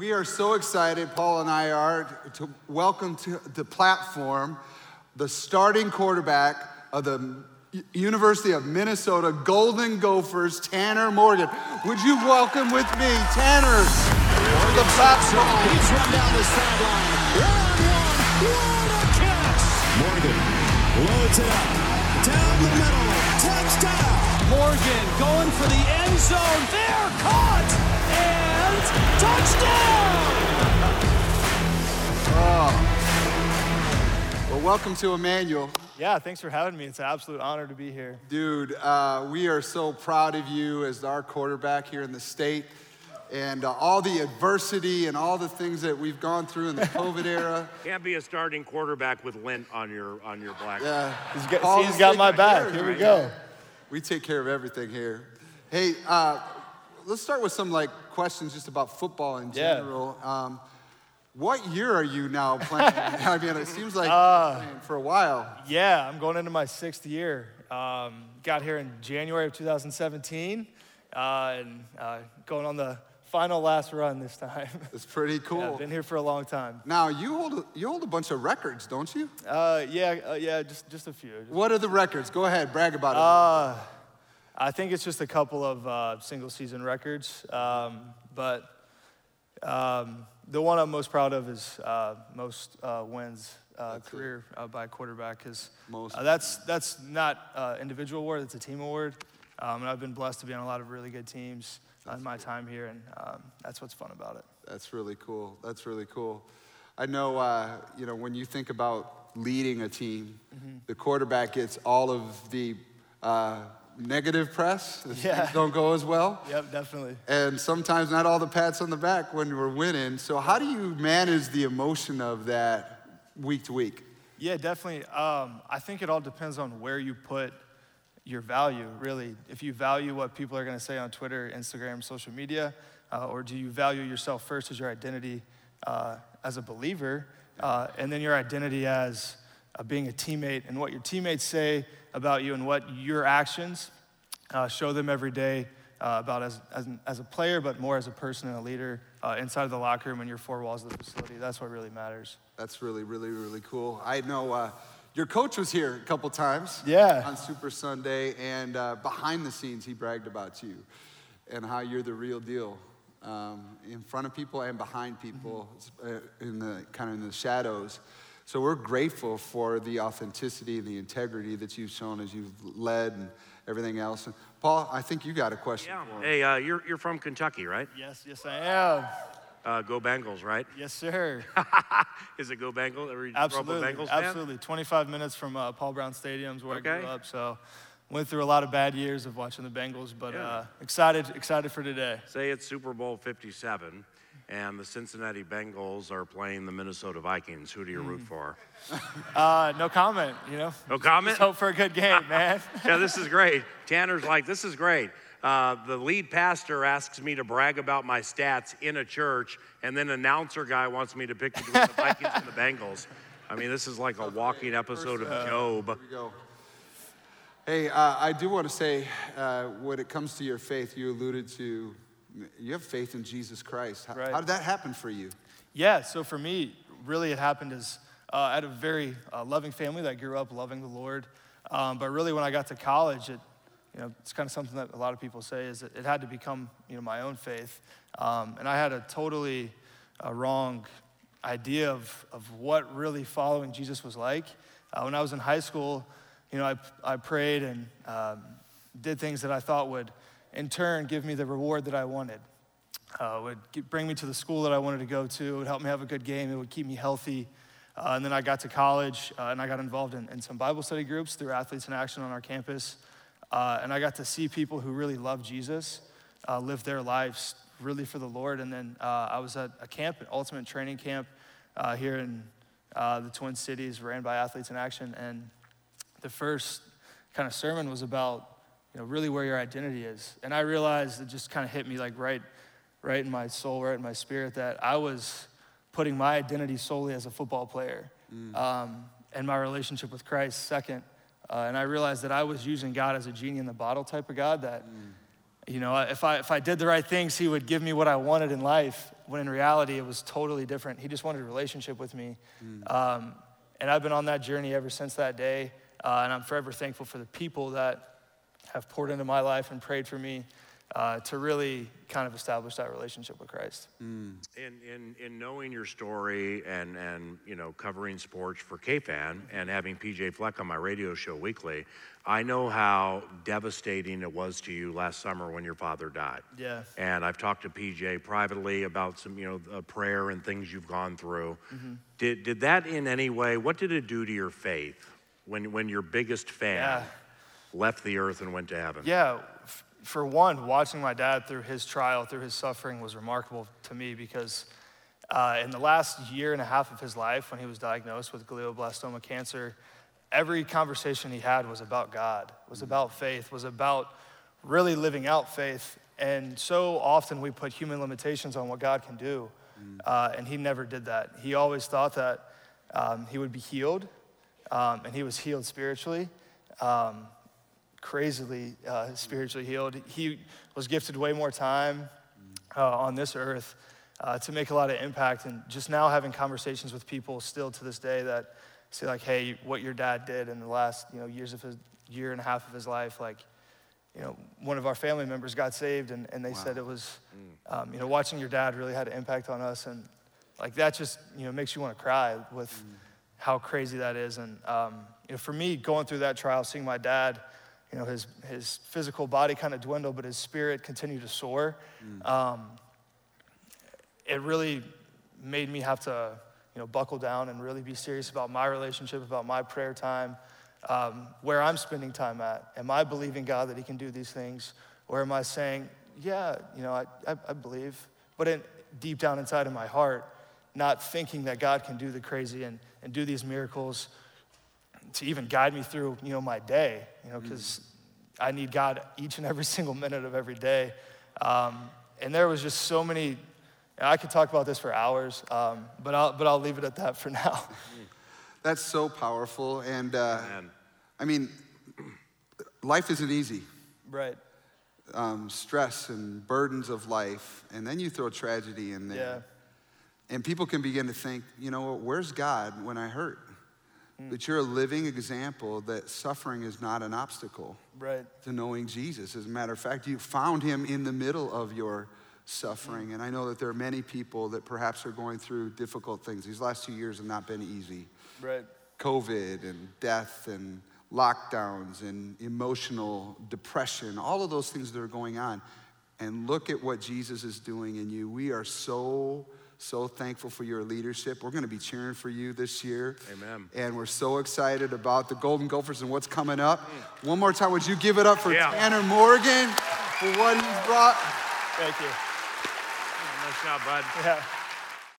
We are so excited, Paul and I are, to welcome to the platform the starting quarterback of the University of Minnesota Golden Gophers, Tanner Morgan. Would you welcome with me, Tanner, to the platform? He's run down the sideline. One-on-one. What a catch. Morgan loads it up. Down the middle. Touchdown. Morgan going for the end zone. There, caught. And touchdown. Well, welcome to Emmanuel. Yeah, thanks for having me. It's an absolute honor to be here. Dude, uh, we are so proud of you as our quarterback here in the state. And uh, all the adversity and all the things that we've gone through in the COVID era. Can't be a starting quarterback with lint on your on your black. Yeah. He's got, Paul he's is got my back. care Here you. we go. We take care of everything here. Hey, uh, let's start with some like questions just about football in Yeah. general. Um, what year are you now playing? I mean, it seems like Uh, you've been playing for a while. Yeah, I'm going into my sixth year. Um, got here in January of 2017, uh, and uh, going on the final last run this time. It's pretty Yeah, cool. been here for a long time. now you hold a, you hold a bunch of records, don't you? Uh, yeah, uh, yeah, just just a few. What are the records? Go ahead, brag about it. Uh, I think it's just a couple of uh, single season records, um, but um, the one I'm most proud of is uh, most uh, wins uh, career uh, by a quarterback because Most. uh, that's that's not uh, individual award; it's a team award. Um, and I've been blessed to be on a lot of really good teams in my time here, and um, that's what's fun about it. That's really cool. That's really cool. I know, uh, you know, when you think about leading a team, Mm-hmm. the quarterback gets all of the uh, negative press. if Yeah. things Don't go as well. Yep, definitely. And sometimes not all the pats on the back when we're winning. So how do you manage the emotion of that week to week? Yeah, definitely. Um, I think it all depends on where you put your value, really. If you value what people are going to say on Twitter, Instagram, social media, uh, or do you value yourself first as your identity uh, as a believer, uh, and then your identity as uh, being a teammate, and what your teammates say about you and what your actions uh, show them every day uh, about as, as, as a player, but more as a person and a leader uh, inside of the locker room and your four walls of the facility. That's what really matters. That's really, really, really cool. I know uh, your coach was here a couple times. Yeah. On Super Sunday, and uh, behind the scenes, he bragged about you and how you're the real deal um, in front of people and behind people, uh, in the kind of in the shadows. So we're grateful for the authenticity and the integrity that you've shown as you've led and everything else. And Paul, I think you got a question. Yeah. Hey, uh, you're you're from Kentucky, right? Yes, yes, I am. Uh, go Bengals, right? Yes, sir. Is it go Bengals? Or you grew up Absolutely. Bengals fan? Absolutely. 25 minutes from uh, Paul Brown Stadium's where I grew up. So went through a lot of bad years of watching the Bengals, but Yeah. uh, excited, excited for today. Say it's Super Bowl 57, and the Cincinnati Bengals are playing the Minnesota Vikings. Who do you Mm. root for? Uh, no comment, you know? No comment. Just hope for a good game, man. yeah, this is great. Tanner's like, this is great. Uh, the lead pastor asks me to brag about my stats in a church, and then announcer guy wants me to pick between the Vikings and the Bengals. I mean, this is like a walking episode of Job. Here we go. Hey, uh, I do want to say, uh, when it comes to your faith, you alluded to you have faith in Jesus Christ. How, Right. how did that happen for you? Yeah, so for me, really it happened as uh, I had a very uh, loving family that grew up loving the Lord. Um, but really, when I got to college, it, you know, it's kind of something that a lot of people say is that it had to become, you know, my own faith. Um, and I had a totally uh, wrong idea of, of what really following Jesus was like. Uh, when I was in high school, you know, I, I prayed and um, did things that I thought would, in turn, give me the reward that I wanted uh, would bring me to the school that I wanted to go to. It would help me have a good game. It would keep me healthy. Uh, and then I got to college uh, and I got involved in, in some Bible study groups through Athletes in Action on our campus. Uh, and I got to see people who really love Jesus uh, live their lives really for the Lord. And then uh, I was at a camp, an ultimate training camp here in the Twin Cities, ran by Athletes in Action. And the first kind of sermon was about you know really where your identity is and i realized it just kind of hit me like right right in my soul right in my spirit that i was putting my identity solely as a football player um, and my relationship with christ second uh, and i realized that i was using god as a genie in the bottle type of god that you know, if I, if I did the right things, he would give me what I wanted in life, when in reality, it was totally different. He just wanted a relationship with me. Um, and I've been on that journey ever since that day. Uh, and I'm forever thankful for the people that have poured into my life and prayed for me uh, to really kind of establish that relationship with Christ. In, in, in knowing your story and, and you know covering sports for KFan and having PJ Fleck on my radio show weekly, I know how devastating it was to you last summer when your father died. Yeah. And I've talked to PJ privately about some you know uh, prayer and things you've gone through. Mm-hmm. Did did that in any way? What did it do to your faith when when your biggest fan Yeah. Left the earth and went to heaven? Yeah, for one, watching my dad through his trial, through his suffering, was remarkable to me because uh, in the last year and a half of his life, when he was diagnosed with glioblastoma cancer, every conversation he had was about God, was about faith, was about really living out faith. And so often we put human limitations on what God can do, uh, and he never did that. He always thought that um, he would be healed, um, and he was healed spiritually. Um, crazily uh, spiritually healed. He was gifted way more time uh, on this earth uh, to make a lot of impact. And just now having conversations with people still to this day that say like, hey, what your dad did in the last you know years of his year and a half of his life, like. You know, one of our family members got saved, and, and they said it was, um, you know, watching your dad really had an impact on us, and like that just, you know, makes you want to cry with how crazy that is. And um, you know, for me, going through that trial, seeing my dad, you know, his his physical body kind of dwindled, but his spirit continued to soar. Um, it really made me have to, you know, buckle down and really be serious about my relationship, about my prayer time, um, where I'm spending time at. Am I believing God that He can do these things, or am I saying, yeah, you know, I, I, I believe, but in, deep down inside of my heart, not thinking that God can do the crazy and, and do these miracles to even guide me through, you know, my day, you know, because I need God each and every single minute of every day. Um, and there was just so many, and I could talk about this for hours, um, but, I'll, but I'll leave it at that for now. That's so powerful. And uh, I mean, life isn't easy. right. Um, stress and burdens of life, and then you throw tragedy in there. Yeah. And people can begin to think, you know, where's God when I hurt? Mm. But you're a living example that suffering is not an obstacle Right. to knowing Jesus. As a matter of fact, you found him in the middle of your suffering. Mm. And I know that there are many people that perhaps are going through difficult things. These last two years have not been easy. Right. COVID and death and lockdowns and emotional depression, all of those things that are going on. And look at what Jesus is doing in you. We are so, so thankful for your leadership. We're going to be cheering for you this year. Amen. And we're so excited about the Golden Gophers and what's coming up. One more time, would you give it up for Yeah. Tanner Morgan for what he's brought? Thank you. Nice job, bud. Yeah.